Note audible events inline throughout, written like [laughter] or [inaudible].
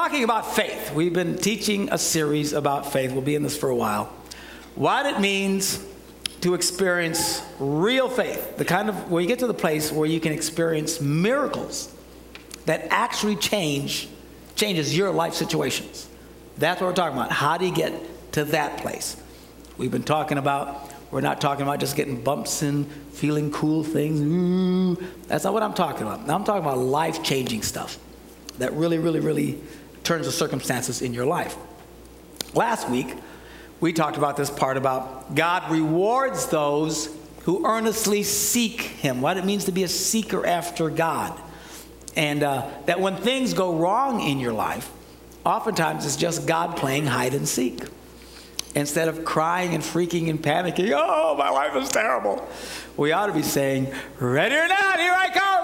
talking about faith. We've been teaching a series about faith. We'll be in this for a while. What it means to experience real faith, the kind of where you get to the place where you can experience miracles that actually change changes your life situations. That's what we're talking about. How do you get to that place? We've been talking about we're not talking about just getting bumps and feeling cool things. Ooh, that's not what I'm talking about. I'm talking about life changing stuff that really, really, really turns of circumstances in your life. Last week, we talked about this part about God rewards those who earnestly seek Him, what it means to be a seeker after God. And uh, that when things go wrong in your life, oftentimes it's just God playing hide and seek. Instead of crying and freaking and panicking, oh, my life is terrible, we ought to be saying, ready or not, here I come.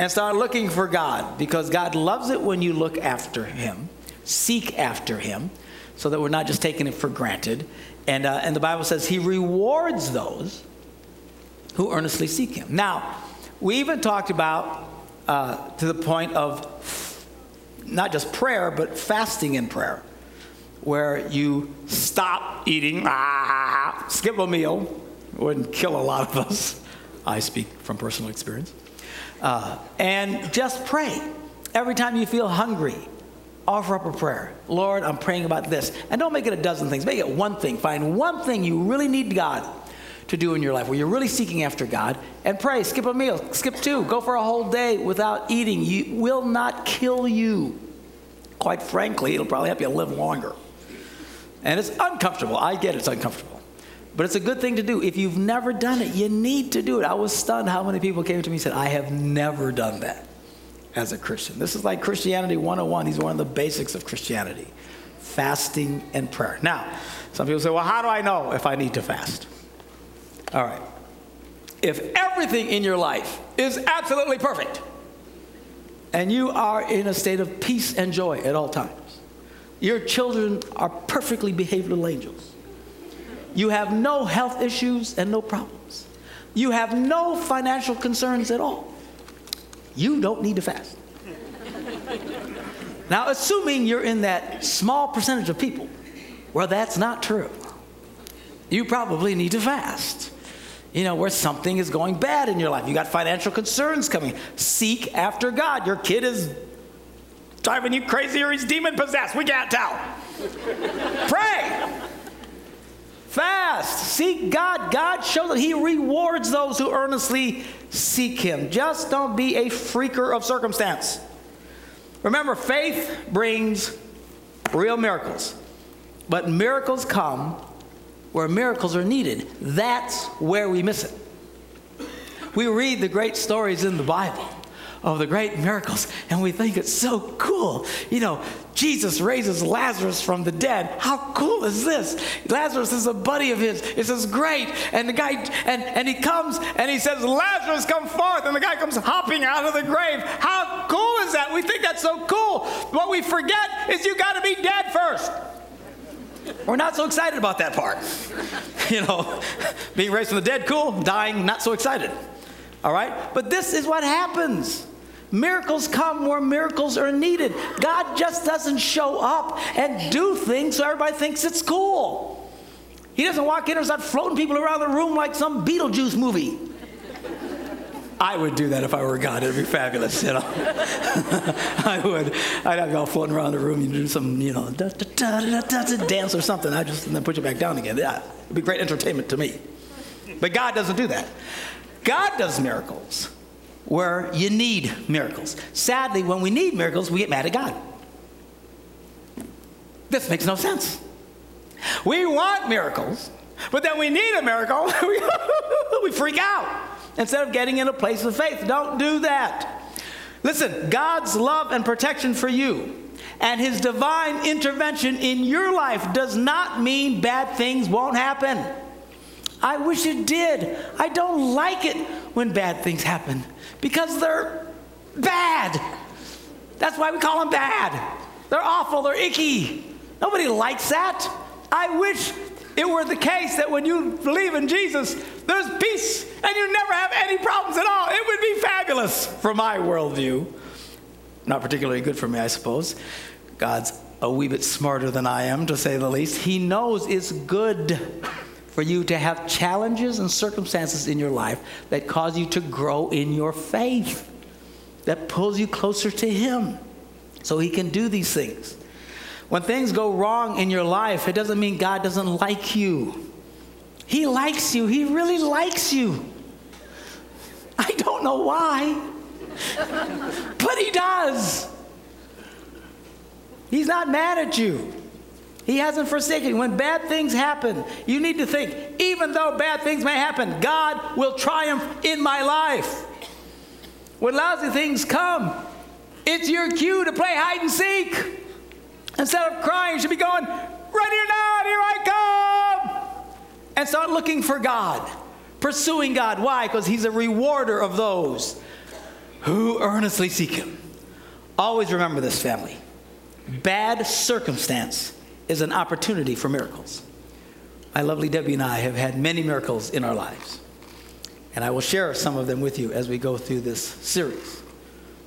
And start looking for God because God loves it when you look after Him, seek after Him, so that we're not just taking it for granted. And, uh, and the Bible says He rewards those who earnestly seek Him. Now, we even talked about uh, to the point of not just prayer, but fasting in prayer where you stop eating, ah, skip a meal, wouldn't kill a lot of us. I speak from personal experience. Uh, and just pray. Every time you feel hungry, offer up a prayer. Lord, I'm praying about this. And don't make it a dozen things, make it one thing. Find one thing you really need God to do in your life where you're really seeking after God and pray. Skip a meal, skip two, go for a whole day without eating. You will not kill you. Quite frankly, it'll probably help you live longer. And it's uncomfortable. I get it's uncomfortable. But it's a good thing to do. If you've never done it, you need to do it. I was stunned how many people came to me and said, I have never done that as a Christian. This is like Christianity 101. These are one of the basics of Christianity fasting and prayer. Now, some people say, well, how do I know if I need to fast? All right. If everything in your life is absolutely perfect and you are in a state of peace and joy at all times, your children are perfectly behaved little angels. You have no health issues and no problems. You have no financial concerns at all. You don't need to fast. [laughs] now, assuming you're in that small percentage of people where that's not true, you probably need to fast. You know, where something is going bad in your life. You got financial concerns coming. Seek after God. Your kid is driving you crazy or he's demon possessed. We can't tell. [laughs] Pray. Fast. Seek God. God shows that He rewards those who earnestly seek Him. Just don't be a freaker of circumstance. Remember, faith brings real miracles, but miracles come where miracles are needed. That's where we miss it. We read the great stories in the Bible of the great miracles, and we think it's so cool. You know, Jesus raises Lazarus from the dead. How cool is this? Lazarus is a buddy of his. This is great. And the guy, and, and he comes and he says, Lazarus, come forth. And the guy comes hopping out of the grave. How cool is that? We think that's so cool. What we forget is you got to be dead first. We're not so excited about that part. [laughs] you know, being raised from the dead, cool. Dying, not so excited. All right? But this is what happens. Miracles come where miracles are needed. God just doesn't show up and do things so everybody thinks it's cool. He doesn't walk in and start floating people around the room like some Beetlejuice movie. I would do that if I were God. It'd be fabulous, you know. [laughs] I would. I'd have you all floating around the room. You do some, you know, da, da, da, dance or something. I just and then put you back down again. Yeah, it'd be great entertainment to me. But God doesn't do that. God does miracles where you need miracles. Sadly, when we need miracles, we get mad at God. This makes no sense. We want miracles, but then we need a miracle, [laughs] we freak out instead of getting in a place of faith. Don't do that. Listen, God's love and protection for you and his divine intervention in your life does not mean bad things won't happen. I wish it did. I don't like it when bad things happen because they're bad. That's why we call them bad. They're awful, they're icky. Nobody likes that. I wish it were the case that when you believe in Jesus, there's peace and you never have any problems at all. It would be fabulous from my worldview. Not particularly good for me, I suppose. God's a wee bit smarter than I am, to say the least. He knows it's good for you to have challenges and circumstances in your life that cause you to grow in your faith, that pulls you closer to Him. So He can do these things. When things go wrong in your life, it doesn't mean God doesn't like you. He likes you, He really likes you. I don't know why, but He does. He's not mad at you. He hasn't forsaken you. When bad things happen, you need to think, even though bad things may happen, God will triumph in my life. When lousy things come, it's your cue to play hide and seek. Instead of crying, you should be going, Ready or not, here I come. And start looking for God, pursuing God. Why? Because He's a rewarder of those who earnestly seek Him. Always remember this, family. Bad circumstance is an opportunity for miracles. My lovely Debbie and I have had many miracles in our lives. And I will share some of them with you as we go through this series.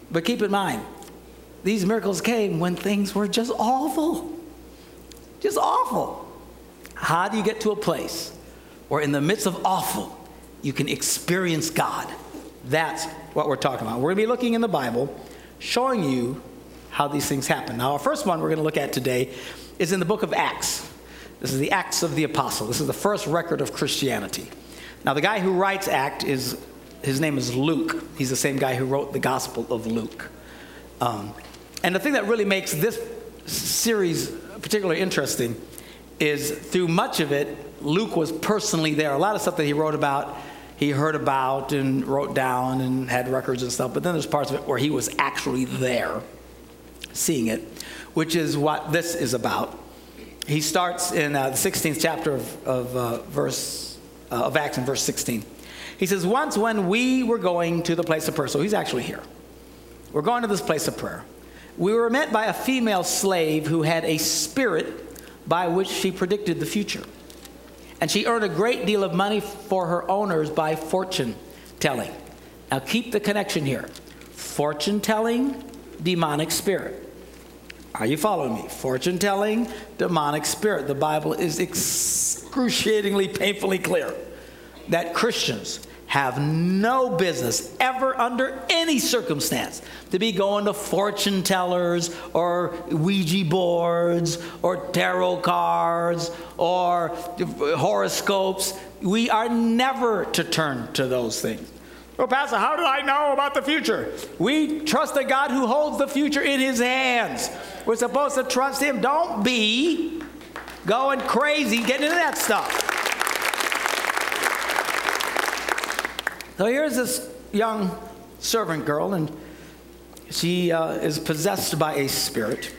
But keep in mind, these miracles came when things were just awful. Just awful. How do you get to a place where, in the midst of awful, you can experience God? That's what we're talking about. We're going to be looking in the Bible, showing you how these things happen. Now, our first one we're going to look at today is in the book of Acts. This is the Acts of the Apostle. This is the first record of Christianity. Now, the guy who writes Act is his name is Luke. He's the same guy who wrote the Gospel of Luke. Um, and the thing that really makes this series particularly interesting is through much of it, Luke was personally there. A lot of stuff that he wrote about, he heard about and wrote down and had records and stuff. But then there's parts of it where he was actually there seeing it, which is what this is about. He starts in uh, the 16th chapter of, of uh, verse uh, of Acts in verse 16. He says, "Once when we were going to the place of prayer, so he's actually here. We're going to this place of prayer. We were met by a female slave who had a spirit by which she predicted the future, and she earned a great deal of money for her owners by fortune telling. Now keep the connection here: fortune telling, demonic spirit." Are you following me? Fortune telling, demonic spirit. The Bible is excruciatingly, painfully clear that Christians have no business ever under any circumstance to be going to fortune tellers or Ouija boards or tarot cards or horoscopes. We are never to turn to those things. Well, Pastor, how did I know about the future? We trust a God who holds the future in his hands. We're supposed to trust him. Don't be going crazy getting into that stuff. So here's this young servant girl, and she uh, is possessed by a spirit,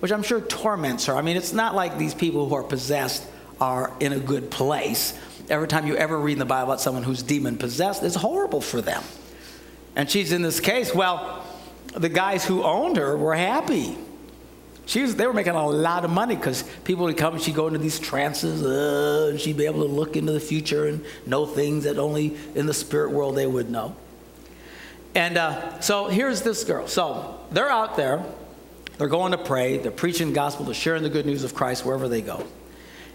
which I'm sure torments her. I mean, it's not like these people who are possessed are in a good place. Every time you ever read in the Bible about someone who's demon possessed, it's horrible for them. And she's in this case. Well, the guys who owned her were happy. She was, they were making a lot of money because people would come and she'd go into these trances uh, and she'd be able to look into the future and know things that only in the spirit world they would know. And uh, so here's this girl. So they're out there, they're going to pray, they're preaching the gospel, they're sharing the good news of Christ wherever they go.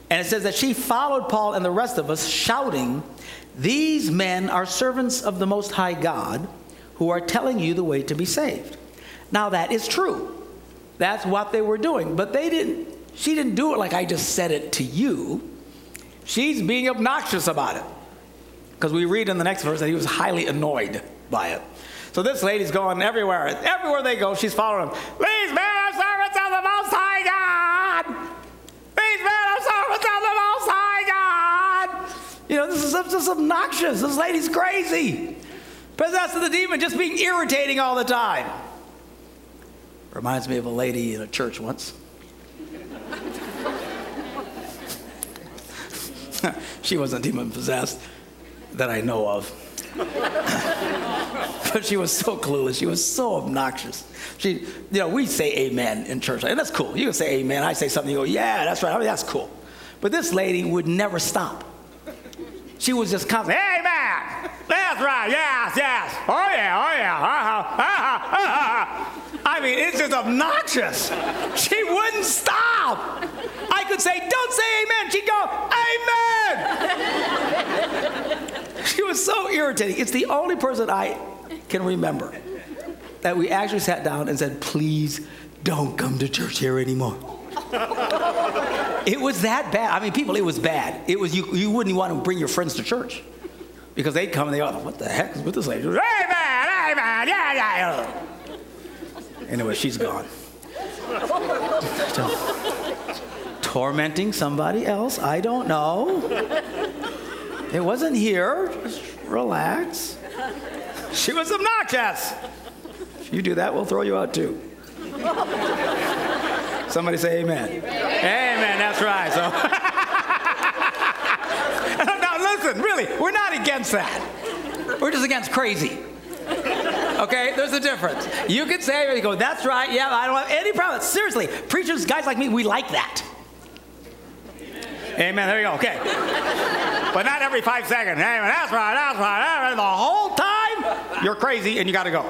And it says that she followed Paul and the rest of us, shouting, These men are servants of the Most High God who are telling you the way to be saved. Now, that is true. That's what they were doing. But they didn't, she didn't do it like I just said it to you. She's being obnoxious about it. Because we read in the next verse that he was highly annoyed by it. So this lady's going everywhere. Everywhere they go, she's following them. These men You know, this is obnoxious. This lady's crazy. Possessed of the demon, just being irritating all the time. Reminds me of a lady in a church once. [laughs] she wasn't demon possessed that I know of. [laughs] but she was so clueless. She was so obnoxious. She, you know, we say amen in church, and that's cool. You can say amen. I say something, you go, yeah, that's right. Oh, I mean, that's cool. But this lady would never stop. She was just constantly, amen. That's that's right. Yes, yes. Oh, yeah, oh, yeah. Uh-huh, uh-huh, uh-huh. I mean, it's just obnoxious. She wouldn't stop. I could say, don't say amen. She'd go, amen. she was so irritating. It's the only person I can remember that we actually sat down and said, please don't come to church here anymore. It was that bad. I mean, people, it was bad. It was you. You wouldn't want to bring your friends to church because they'd come and they go, "What the heck is with this lady?" Hey man, hey man, yeah, yeah. Anyway, she's gone. [laughs] Tormenting somebody else. I don't know. It wasn't here. Just relax. She was obnoxious. If you do that, we'll throw you out too. [laughs] Somebody say amen. Amen, that's right. So [laughs] now listen, really, we're not against that. We're just against crazy. Okay, there's a difference. You can say, you go, that's right, yeah, I don't have any problem. Seriously, preachers, guys like me, we like that. Amen. There you go. Okay. but not every five seconds. Amen. That's right. That's right. That's right. The whole time, you're crazy and you got to go.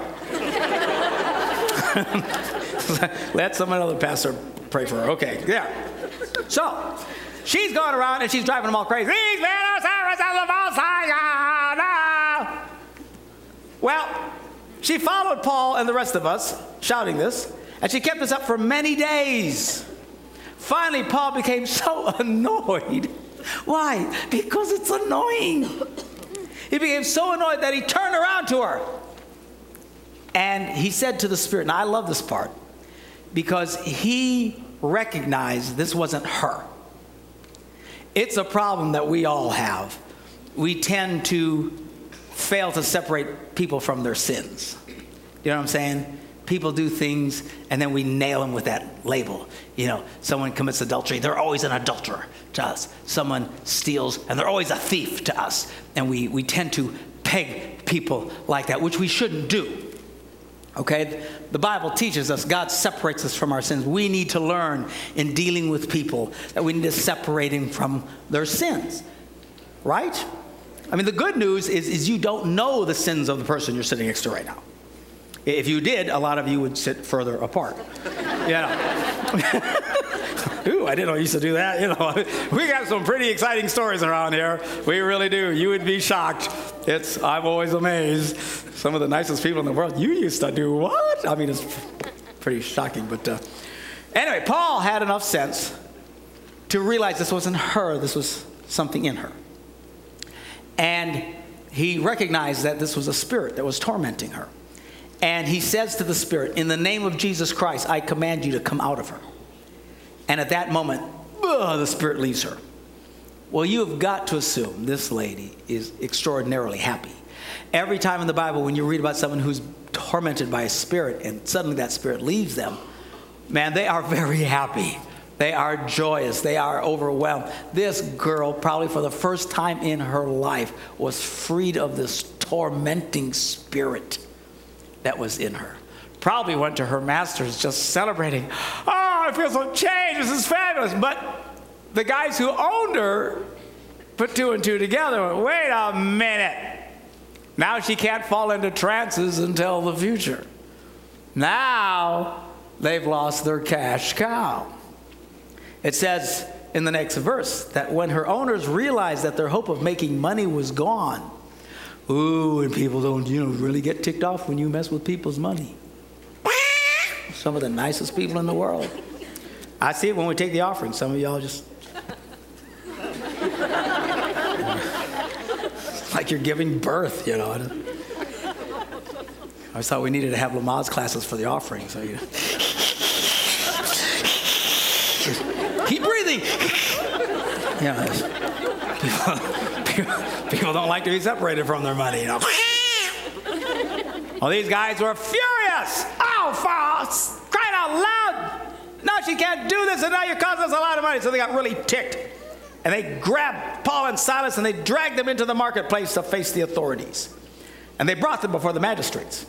[laughs] Let some other pastor pray for her. Okay, yeah. So, she's going around and she's driving them all crazy. Well, she followed Paul and the rest of us shouting this, and she kept this up for many days. Finally, Paul became [laughs] so annoyed. Why? Because it's annoying. He became so annoyed that he turned around to her. And he said to the Spirit, and I love this part, because he recognized this wasn't her. It's a problem that we all have. We tend to fail to separate people from their sins. You know what I'm saying? People do things and then we nail them with that label. You know, someone commits adultery, they're always an adulterer to us. Someone steals and they're always a thief to us. And we, we tend to peg people like that, which we shouldn't do. Okay? The Bible teaches us God separates us from our sins. We need to learn in dealing with people that we need to separate them from their sins. Right? I mean, the good news is, is you don't know the sins of the person you're sitting next to right now. If you did, a lot of you would sit further apart. You [laughs] know. Ooh, I didn't know you used to do that. You know, [laughs] we got some pretty exciting stories around here. We really do. You would be shocked. It's I'm always amazed. Some of the nicest people in the world. You used to do what? I mean, it's pretty shocking. But uh, anyway, Paul had enough sense to realize this wasn't her. This was something in her, and he recognized that this was a spirit that was tormenting her. And he says to the spirit, "In the name of Jesus Christ, I command you to come out of her." And at that moment, ugh, the spirit leaves her. Well, you have got to assume this lady is extraordinarily happy. Every time in the Bible, when you read about someone who's tormented by a spirit and suddenly that spirit leaves them, man, they are [laughs] very happy. They are joyous. They are overwhelmed. This girl, probably for the first time in her life, was freed of this tormenting spirit that was in her. Probably went to her masters just celebrating. Oh, I feel so changed. This is fabulous. But the guys who owned her put two and two together. went, Wait a minute. Now she can't fall into trances until the future. Now they've lost their cash cow. It says in the next verse that when her owners realized that their hope of making money was gone, ooh, and people don't, you know, really get ticked off when you mess with people's money. Some of the nicest people in the world. I see it when we take the offering. Some of y'all just. [laughs] like you're giving birth, you know. I thought we needed to have Lamaze classes for the offering, so you. [laughs] Keep breathing. [laughs] Yeah, [laughs] people, don't like to be separated from their money, you know. [laughs] well, these guys were furious. Oh, false! Crying out loud! No, she can't do this, and now you're costing us a lot of money. So they got really ticked. And they grabbed Paul and Silas and they dragged them into the marketplace to face the authorities. And they brought them before the magistrates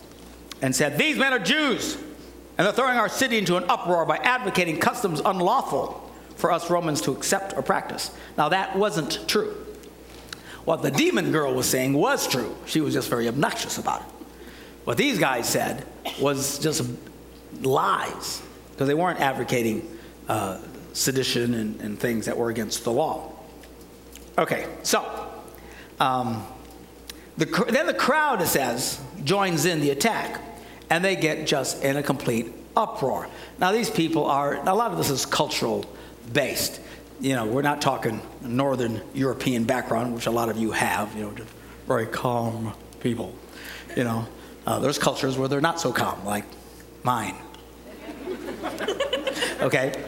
and said, These men are Jews, and they're throwing our city into an uproar by advocating customs unlawful for us Romans to accept or practice. Now, that wasn't true. What the demon girl was saying was true. She was just very obnoxious about it. What these guys said was just lies because they weren't advocating uh, sedition and, and, things that were against the law. Okay, so um, the, then the crowd, it says, joins in the attack, and they get just in a complete uproar. Now, these people are, a lot of this is cultural based. You know, we're not talking Northern European background, which a lot of you have, you know, just very calm people. You know, uh, there's cultures where they're not so calm, like mine. [laughs] okay?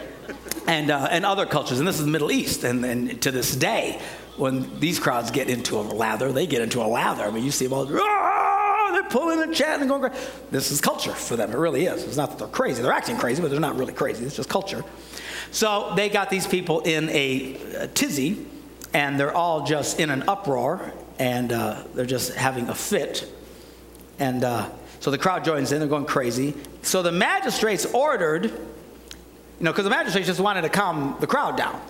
And, uh, and other cultures, and this is the Middle East, and, and to this day, when these crowds get into a lather, they get into a lather. I mean, you see them all, they're pulling and chanting and going crazy. This is culture for them. It really is. It's not that they're crazy. They're acting crazy, but they're not really crazy. It's just culture. So they got these people in a, tizzy, and they're all just in an uproar, and uh, they're just having a fit. And uh, so the crowd joins in. They're going crazy. So the magistrates ordered, you know, because the magistrates just wanted to calm the crowd down.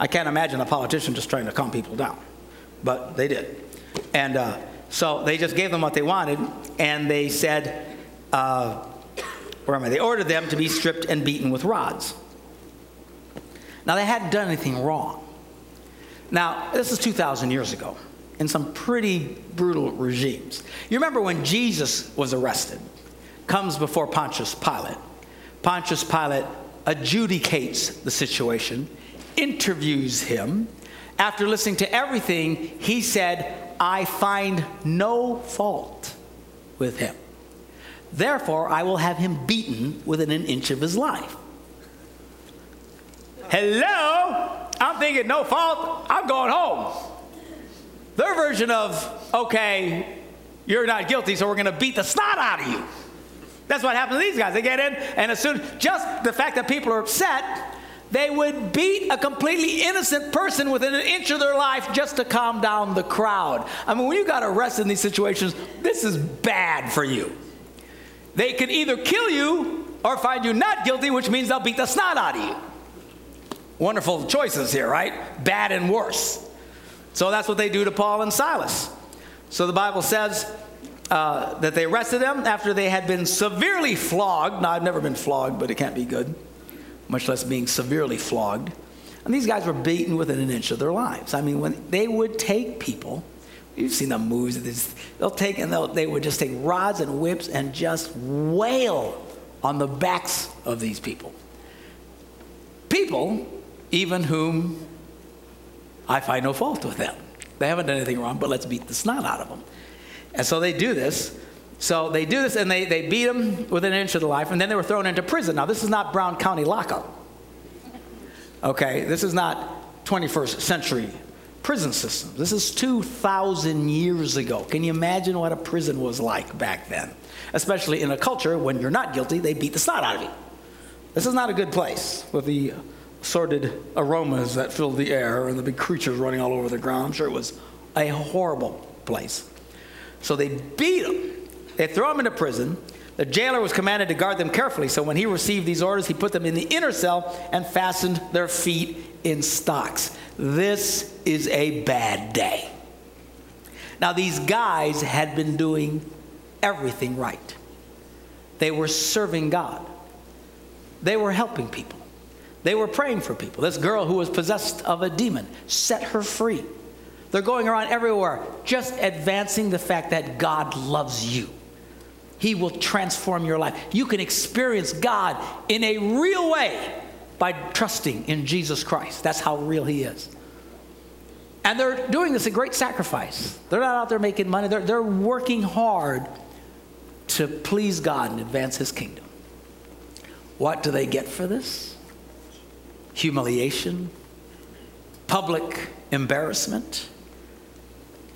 I can't imagine a politician just trying to calm people down, but they did. And uh, so they just gave them what they wanted, and they said, uh, where am I? They ordered them to be stripped and beaten with rods. Now, they hadn't done anything wrong. Now, this is 2,000 years ago in some pretty brutal regimes. You remember when Jesus was arrested, comes before Pontius Pilate. Pontius Pilate adjudicates the situation, interviews him. After listening to everything, he said, I find no fault with him. Therefore, I will have him beaten within an inch of his life. Hello? I'm thinking, no fault, I'm going home. Their version of, okay, you're not guilty, so we're to beat the snot out of you. That's what happens to these guys. They get in, and as soon just the fact that people are upset, they would beat a completely innocent person within an inch of their life just to calm down the crowd. I mean, when you got arrested in these situations, this is bad for you. They can either kill you or find you not guilty, which means they'll beat the snot out of you. Wonderful choices here, right? Bad and worse. So that's what they do to Paul and Silas. So the Bible says uh, that they arrested them after they had been severely flogged. Now, I've never been flogged, but it can't be good much less being severely flogged. And these guys were beaten within an inch of their lives. I mean, when they would take people, you've seen the movies, they'll take and they'll, they would just take rods and whips and just wail on the backs of these people. People, even whom I find no fault with them. They haven't done anything wrong, but let's beat the snot out of them. And so they do this. So they do this and they, they beat them within an inch of the life, and then they were thrown into prison. Now, this is not Brown County lockup. Okay, this is not 21st century prison system. This is 2,000 years ago. Can you imagine what a prison was like back then? Especially in a culture when you're not guilty, they beat the snot out of you. This is not a good place with the sordid aromas that filled the air and the big creatures running all over the ground. I'm sure it was a horrible place. So they beat him they throw him into prison. The jailer was commanded to guard them carefully, so when he received these orders, he put them in the inner cell and fastened their feet in stocks. This is a bad day. Now, these guys had been doing everything right. They were serving God, they were helping people, they were praying for people. This girl who was possessed of a demon set her free. They're going around everywhere, just advancing the fact that God loves you. He will transform your life. You can experience God in a real way by trusting in Jesus Christ. That's how real He is. And they're doing this a great sacrifice. They're not out there making money, they're, they're working hard to please God and advance His kingdom. What do they get for this? Humiliation, public embarrassment,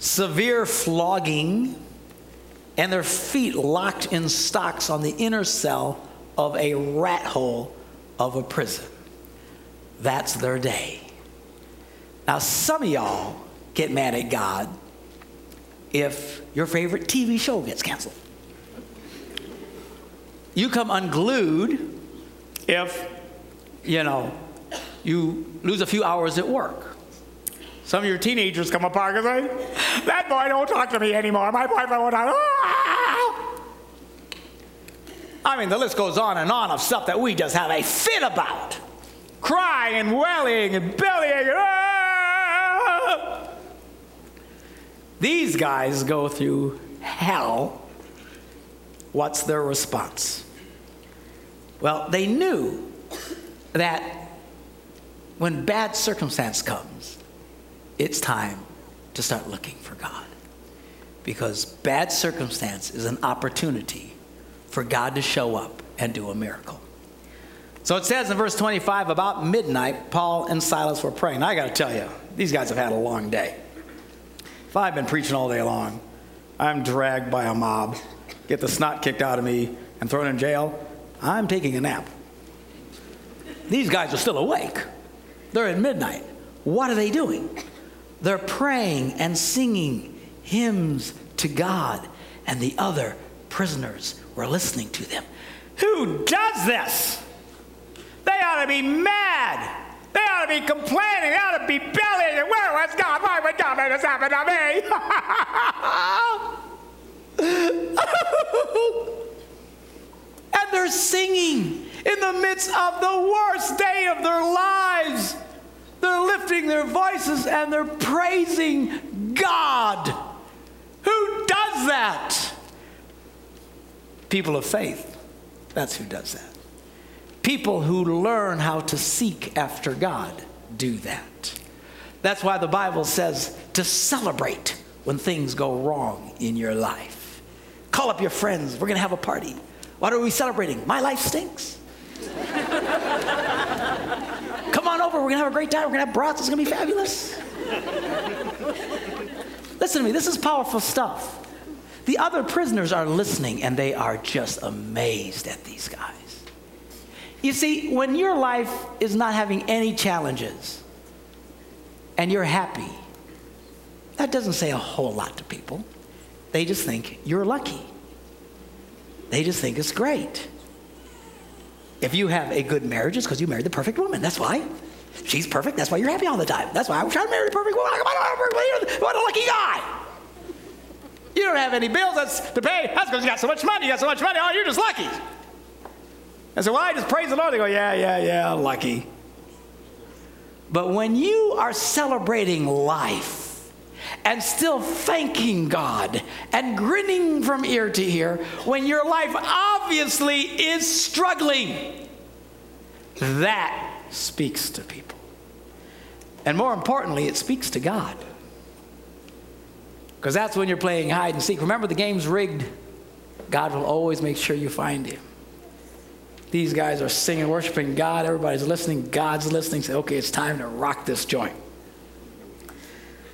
severe flogging and their feet locked in stocks on the inner cell of a rat hole of a prison. That's their day. Now, some of y'all get mad at God if your favorite TV show gets canceled. You come unglued if, you know, you lose a few hours at work. Some of your teenagers come apart and say, That boy don't talk to me anymore. My boyfriend won't talk. Ah! I mean, the list goes on and on of stuff that we just have a fit about. Crying and wailing and bellying. Ah! These guys go through hell. What's their response? Well, they knew that when bad circumstance comes, it's time to start looking for God. Because bad circumstance is an opportunity for God to show up and do a miracle. So it says in verse 25, about midnight, Paul and Silas were praying. I got to tell you, these guys have had a long day. If I've been preaching all day long, I'm dragged by a mob, get the snot kicked out of me, and thrown in jail, I'm taking a nap. These guys are still awake. They're at midnight. What are they doing? They're praying and singing hymns to God, and the other prisoners were listening to them. Who does this? They ought to be mad. They ought to be complaining. They ought to be bellying. Where was God? Why would God let this happen to me? [laughs] [laughs] and they're singing in the midst of the worst day of their lives. They're lifting their voices and they're praising God. Who does that? People of faith. That's who does that. People who learn how to seek after God do that. That's why the Bible says to celebrate when things go wrong in your life. Call up your friends. We're to have a party. What are we celebrating? My life stinks. Come on over. We're going to have a great time. We're going to have brats. It's going to be fabulous. Listen to me. This is powerful stuff. The other prisoners are listening and they are just amazed at these guys. You see, when your life is not having any challenges and you're happy, that doesn't say a whole lot to people. They just think you're lucky. They just think it's great. If you have a good marriage, it's because you married the perfect woman. That's why. She's perfect. That's why you're happy all the time. That's why I'm trying to marry the perfect woman. What a lucky guy. You don't have any bills that's to pay. That's because you got so much money. You got so much money. Oh, you're just lucky. I said, well, I just praise the Lord. They go, yeah, yeah, yeah, lucky. But when you are celebrating life, and still thanking God and grinning from ear to ear when your life obviously is struggling. That speaks to people. And more importantly, it speaks to God. Because that's when you're playing hide and seek. Remember, the game's rigged. God will always make sure you find him. These guys are singing, worshiping God. Everybody's listening. God's listening. Say, okay, it's time to rock this joint.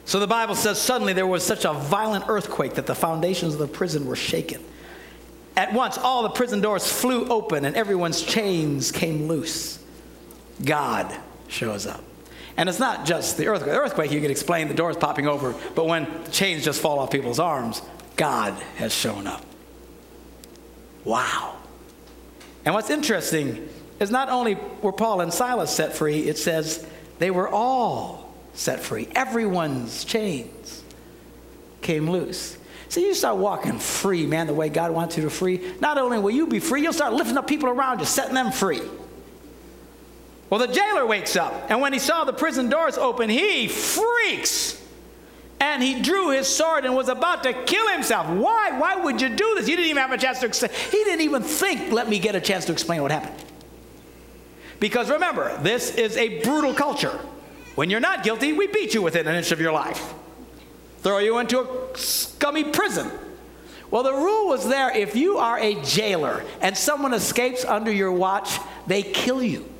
So the Bible says suddenly there was such a violent earthquake that the foundations of the prison were shaken. At once, all the prison doors flew open and everyone's chains came loose. God shows up. And it's not just the earthquake. The earthquake, you could explain the doors popping over, but when the chains just fall off people's arms, God has shown up. Wow. And what's interesting is not only were Paul and Silas set free, it says they were all set free. Everyone's chains came loose. So you start walking free, man, the way God wants you to free. Not only will you be free, you'll start lifting up people around you, setting them free. Well, the jailer wakes up, and when he saw the prison doors open, he freaks. And he drew his sword and was about to kill himself. Why? Why would you do this? You didn't even have a chance to explain. He didn't even think, let me get a chance to explain what happened. Because remember, this is a brutal culture. When you're not guilty, we beat you within an inch of your life, throw you into a scummy prison. Well, the rule was there if you are a jailer and someone escapes under your watch, they kill you.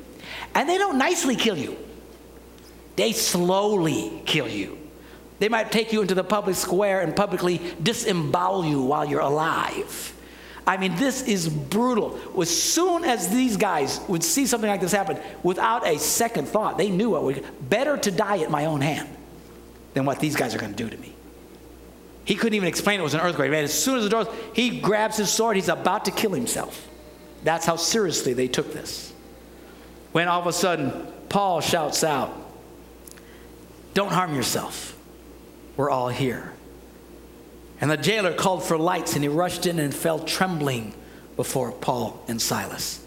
And they don't nicely kill you, they slowly kill you. They might take you into the public square and publicly disembowel you while you're alive. I mean, this is brutal. As soon as these guys would see something like this happen, without a second thought, they knew what would better to die at my own hand than what these guys are going to do to me. He couldn't even explain it was an earthquake. Man, as soon as the doors, he grabs his sword, he's about to kill himself. That's how seriously they took this. When all of a sudden, Paul shouts out, Don't harm yourself. We're all here. And the jailer called for lights and he rushed in and fell trembling before Paul and Silas.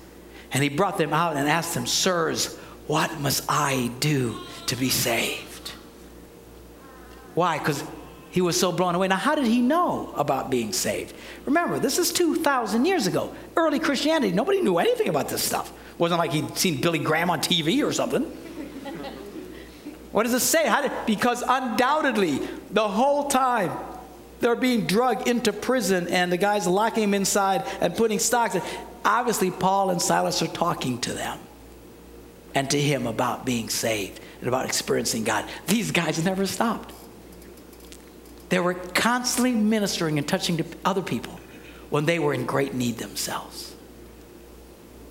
And he brought them out and asked them, Sirs, what must I do to be saved? Why? Because he was so blown away. Now, how did he know about being saved? Remember, this is 2,000 years ago. Early Christianity, nobody knew anything about this stuff. It wasn't like he'd seen Billy Graham on TV or something. what does it say? Did, because undoubtedly, the whole time, they're being drugged into prison and the guy's locking them inside and putting stocks. Obviously, Paul and Silas are talking to them and to him about being saved and about experiencing God. These guys never stopped. They were constantly ministering and touching to other people when they were in great need themselves.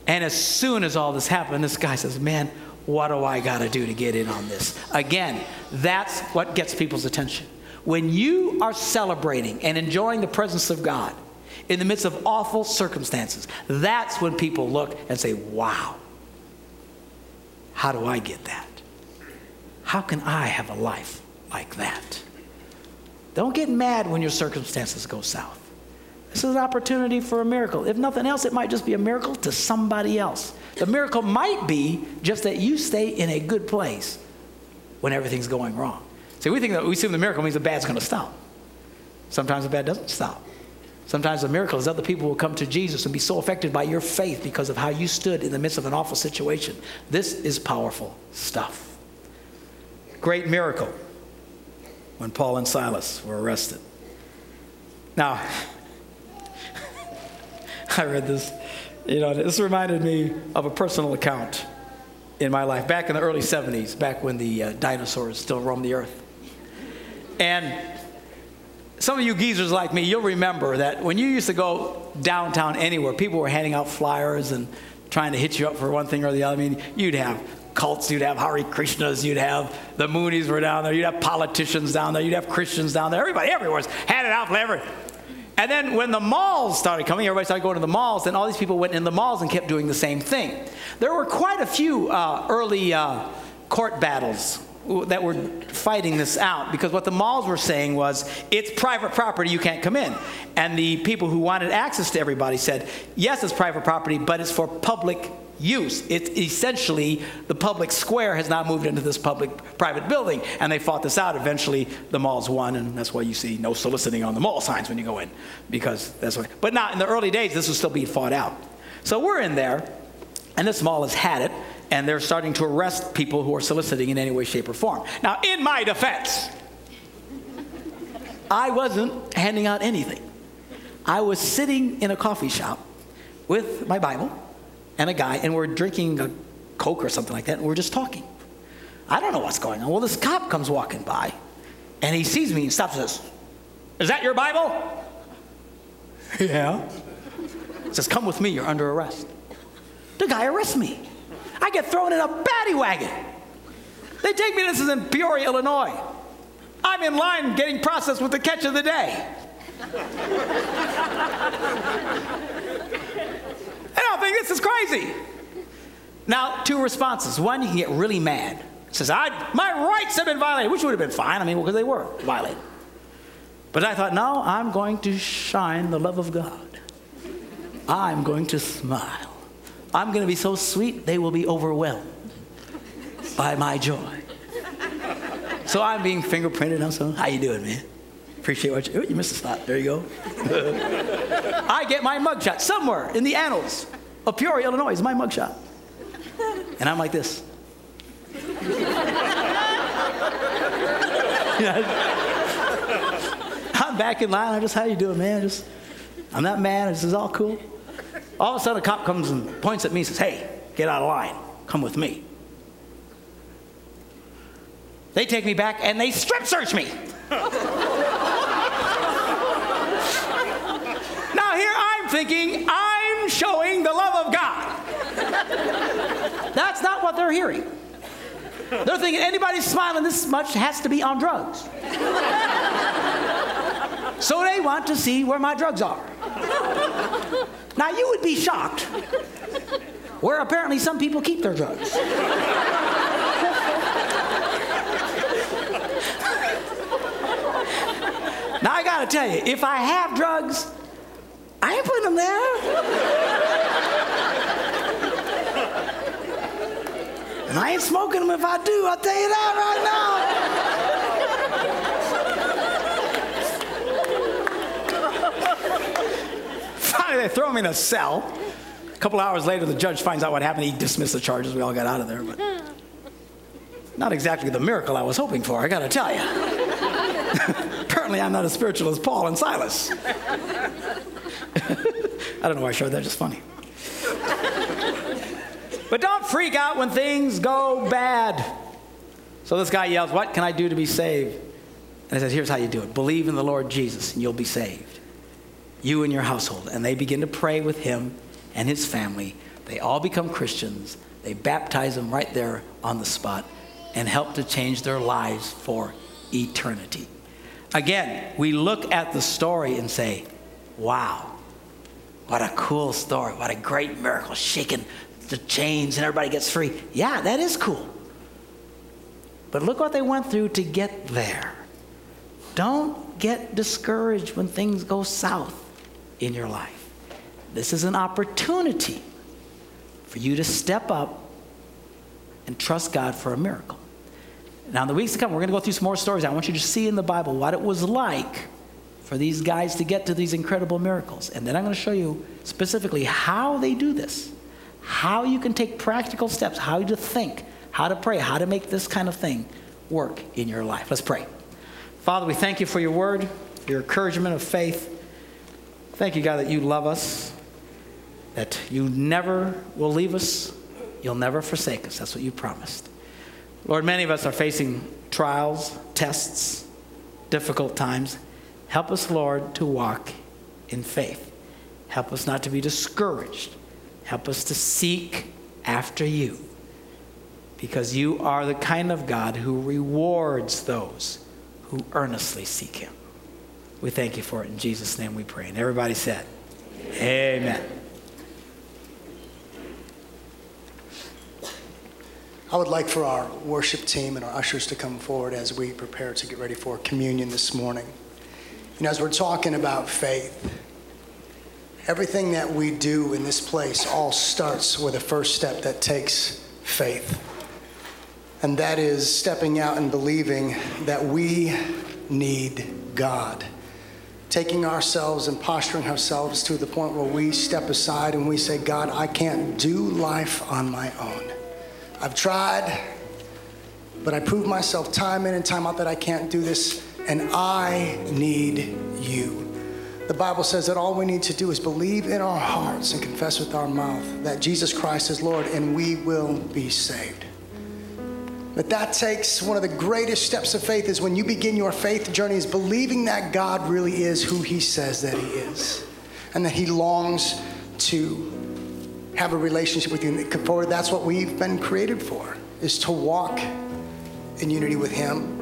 And as soon as all this happened, this guy says, Man, what do I got to do to get in on this? Again, that's what gets people's attention. When you are celebrating and enjoying the presence of God in the midst of awful circumstances, that's when people look and say, Wow, how do I get that? How can I have a life like that? Don't get mad when your circumstances go south. This is an opportunity for a miracle. If nothing else, it might just be a miracle to somebody else. The miracle might be just that you stay in a good place when everything's going wrong. See, we think that we assume the miracle means the bad's going to stop. Sometimes the bad doesn't stop. Sometimes the miracle is other people will come to Jesus and be so affected by your faith because of how you stood in the midst of an awful situation. This is powerful stuff. Great miracle when Paul and Silas were arrested. Now, [laughs] I read this, you know, this reminded me of a personal account in my life back in the early 70s, back when the uh, dinosaurs still roamed the earth. And some of you geezers like me, you'll remember that when you used to go downtown anywhere, people were handing out flyers and trying to hit you up for one thing or the other. I mean, you'd have cults, you'd have Hare Krishnas, you'd have the Moonies were down there, you'd have politicians down there, you'd have Christians down there, everybody everywhere was handing out flavor. And then when the malls started coming, everybody started going to the malls, and all these people went in the malls and kept doing the same thing. There were quite a few uh, early uh, court battles that were fighting this out because what the malls were saying was it's private property you can't come in and the people who wanted access to everybody said yes it's private property but it's for public use. It's essentially the public square has now moved into this public private building, and they fought this out. Eventually, the malls won, and that's why you see no soliciting on the mall signs when you go in, because that's what. But not in the early days, this was still being fought out. So we're in there, and this mall has had it, and they're starting to arrest people who are soliciting in any way, shape, or form. Now, in my defense, I wasn't handing out anything. I was sitting in a coffee shop with my Bible and a guy, and we're drinking a Coke or something like that, and we're just talking. I don't know what's going on. Well, this cop comes walking by, and he sees me and stops and says, Is that your Bible? [laughs] yeah. He says, Come with me, you're under arrest. The guy arrests me. I get thrown in a paddy wagon. They take me, this is in Peoria, Illinois. I'm in line getting processed with the catch of the day. [laughs] I don't think this is crazy. Now, two responses. One, you can get really mad. Says, I, my rights have been violated, which would have been fine. I mean, because they were violated. But I thought, no, I'm going to shine the love of God. I'm going to smile. I'm going to be so sweet, they will be overwhelmed by my joy. So I'm being fingerprinted. I'm so, how you doing, man? Appreciate what you, oh, you missed a spot. There you go. [laughs] I get my mugshot somewhere in the annals of Peoria, Illinois. Is my mugshot. And I'm like this. [laughs] I'm back in line. I'm just, how you doing, man? Just, I'm not mad. This is all cool. All of a sudden, a cop comes and points at me and says, hey, get out of line. Come with me. They take me back and they strip search me. [laughs] Now, here I'm thinking, I'm showing the love of God. That's not what they're hearing. They're thinking anybody smiling this much has to be on drugs. So they want to see where my drugs are. Now, you would be shocked where apparently some people keep their drugs. Now I gotta tell you, if I have drugs, I ain't putting them there. and I ain't smoking them if I do, I'll tell you that right now. Finally, they throw him in a cell. A couple hours later, the judge finds out what happened. He dismissed the charges. We all got out of there, but not exactly the miracle I was hoping for, I gotta tell you. [laughs] Apparently, I'm not as spiritual as Paul and Silas. [laughs] I don't know why I showed that, just funny. but don't freak out when things go bad. So this guy yells, What can I do to be saved? And I said, Here's how you do it believe in the Lord Jesus, and you'll be saved. You and your household. And they begin to pray with him and his family. They all become Christians. They baptize them right there on the spot and help to change their lives for eternity. Again, we look at the story and say, wow, what a cool story. What a great miracle. Shaking the chains and everybody gets free. Yeah, that is cool. But look what they went through to get there. Don't get discouraged when things go south in your life. This is an opportunity for you to step up and trust God for a miracle. Now, in the weeks to come, we're going to go through some more stories. I want you to see in the Bible what it was like for these guys to get to these incredible miracles. And then I'm going to show you specifically how they do this, how you can take practical steps, how to think, how to pray, how to make this kind of thing work in your life. Let's pray. Father, we thank you for your word, your encouragement of faith. Thank you, God, that you love us, that you never will leave us, you'll never forsake us. That's what you promised. Lord, many of us are facing trials, tests, difficult times. Help us, Lord, to walk in faith. Help us not to be discouraged. Help us to seek after you. Because you are the kind of God who rewards those who earnestly seek him. We thank you for it. In Jesus' name we pray. And everybody said, Amen. Amen. I would like for our worship team and our ushers to come forward as we prepare to get ready for communion this morning. Know, as we're talking about faith, everything that we do in this place all starts with a first step that takes faith. And that is stepping out and believing that we need God. Taking ourselves and posturing ourselves to the point where we step aside and we say, God, I can't do life on my own. I've tried, but I prove myself time in and time out that I can't do this and I need you. The Bible says that all we need to do is believe in our hearts and confess with our mouth that Jesus Christ is Lord, and we will be saved. But that takes one of the greatest steps of faith is when you begin your faith journey is believing that God really is who he says that he is and that he longs to have a relationship with you. For that's what we've been created for is to walk in unity with him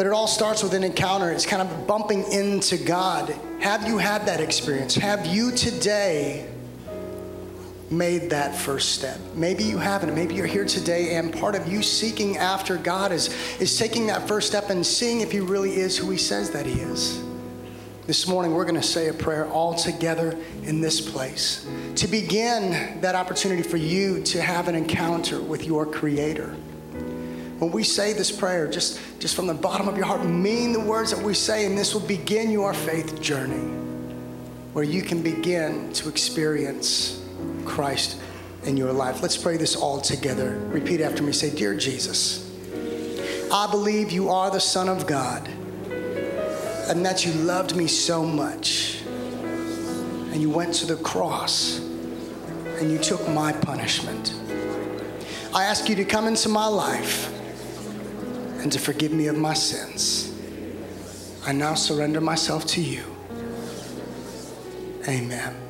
but it all starts with an encounter. It's kind of bumping into God. Have you had that experience? Have you today made that first step? Maybe you haven't. Maybe you're here today, and part of you seeking after God is, is taking that first step and seeing if He really is who He says that He is. This morning, we're going to say a prayer all together in this place to begin that opportunity for you to have an encounter with your Creator when we say this prayer, just, just from the bottom of your heart, mean the words that we say, and this will begin your faith journey where you can begin to experience Christ in your life. Let's pray this all together. Repeat after me. Say, Dear Jesus, I believe you are the Son of God and that you loved me so much. And you went to the cross and you took my punishment. I ask you to come into my life and to forgive me of my sins. I now surrender myself to you. Amen.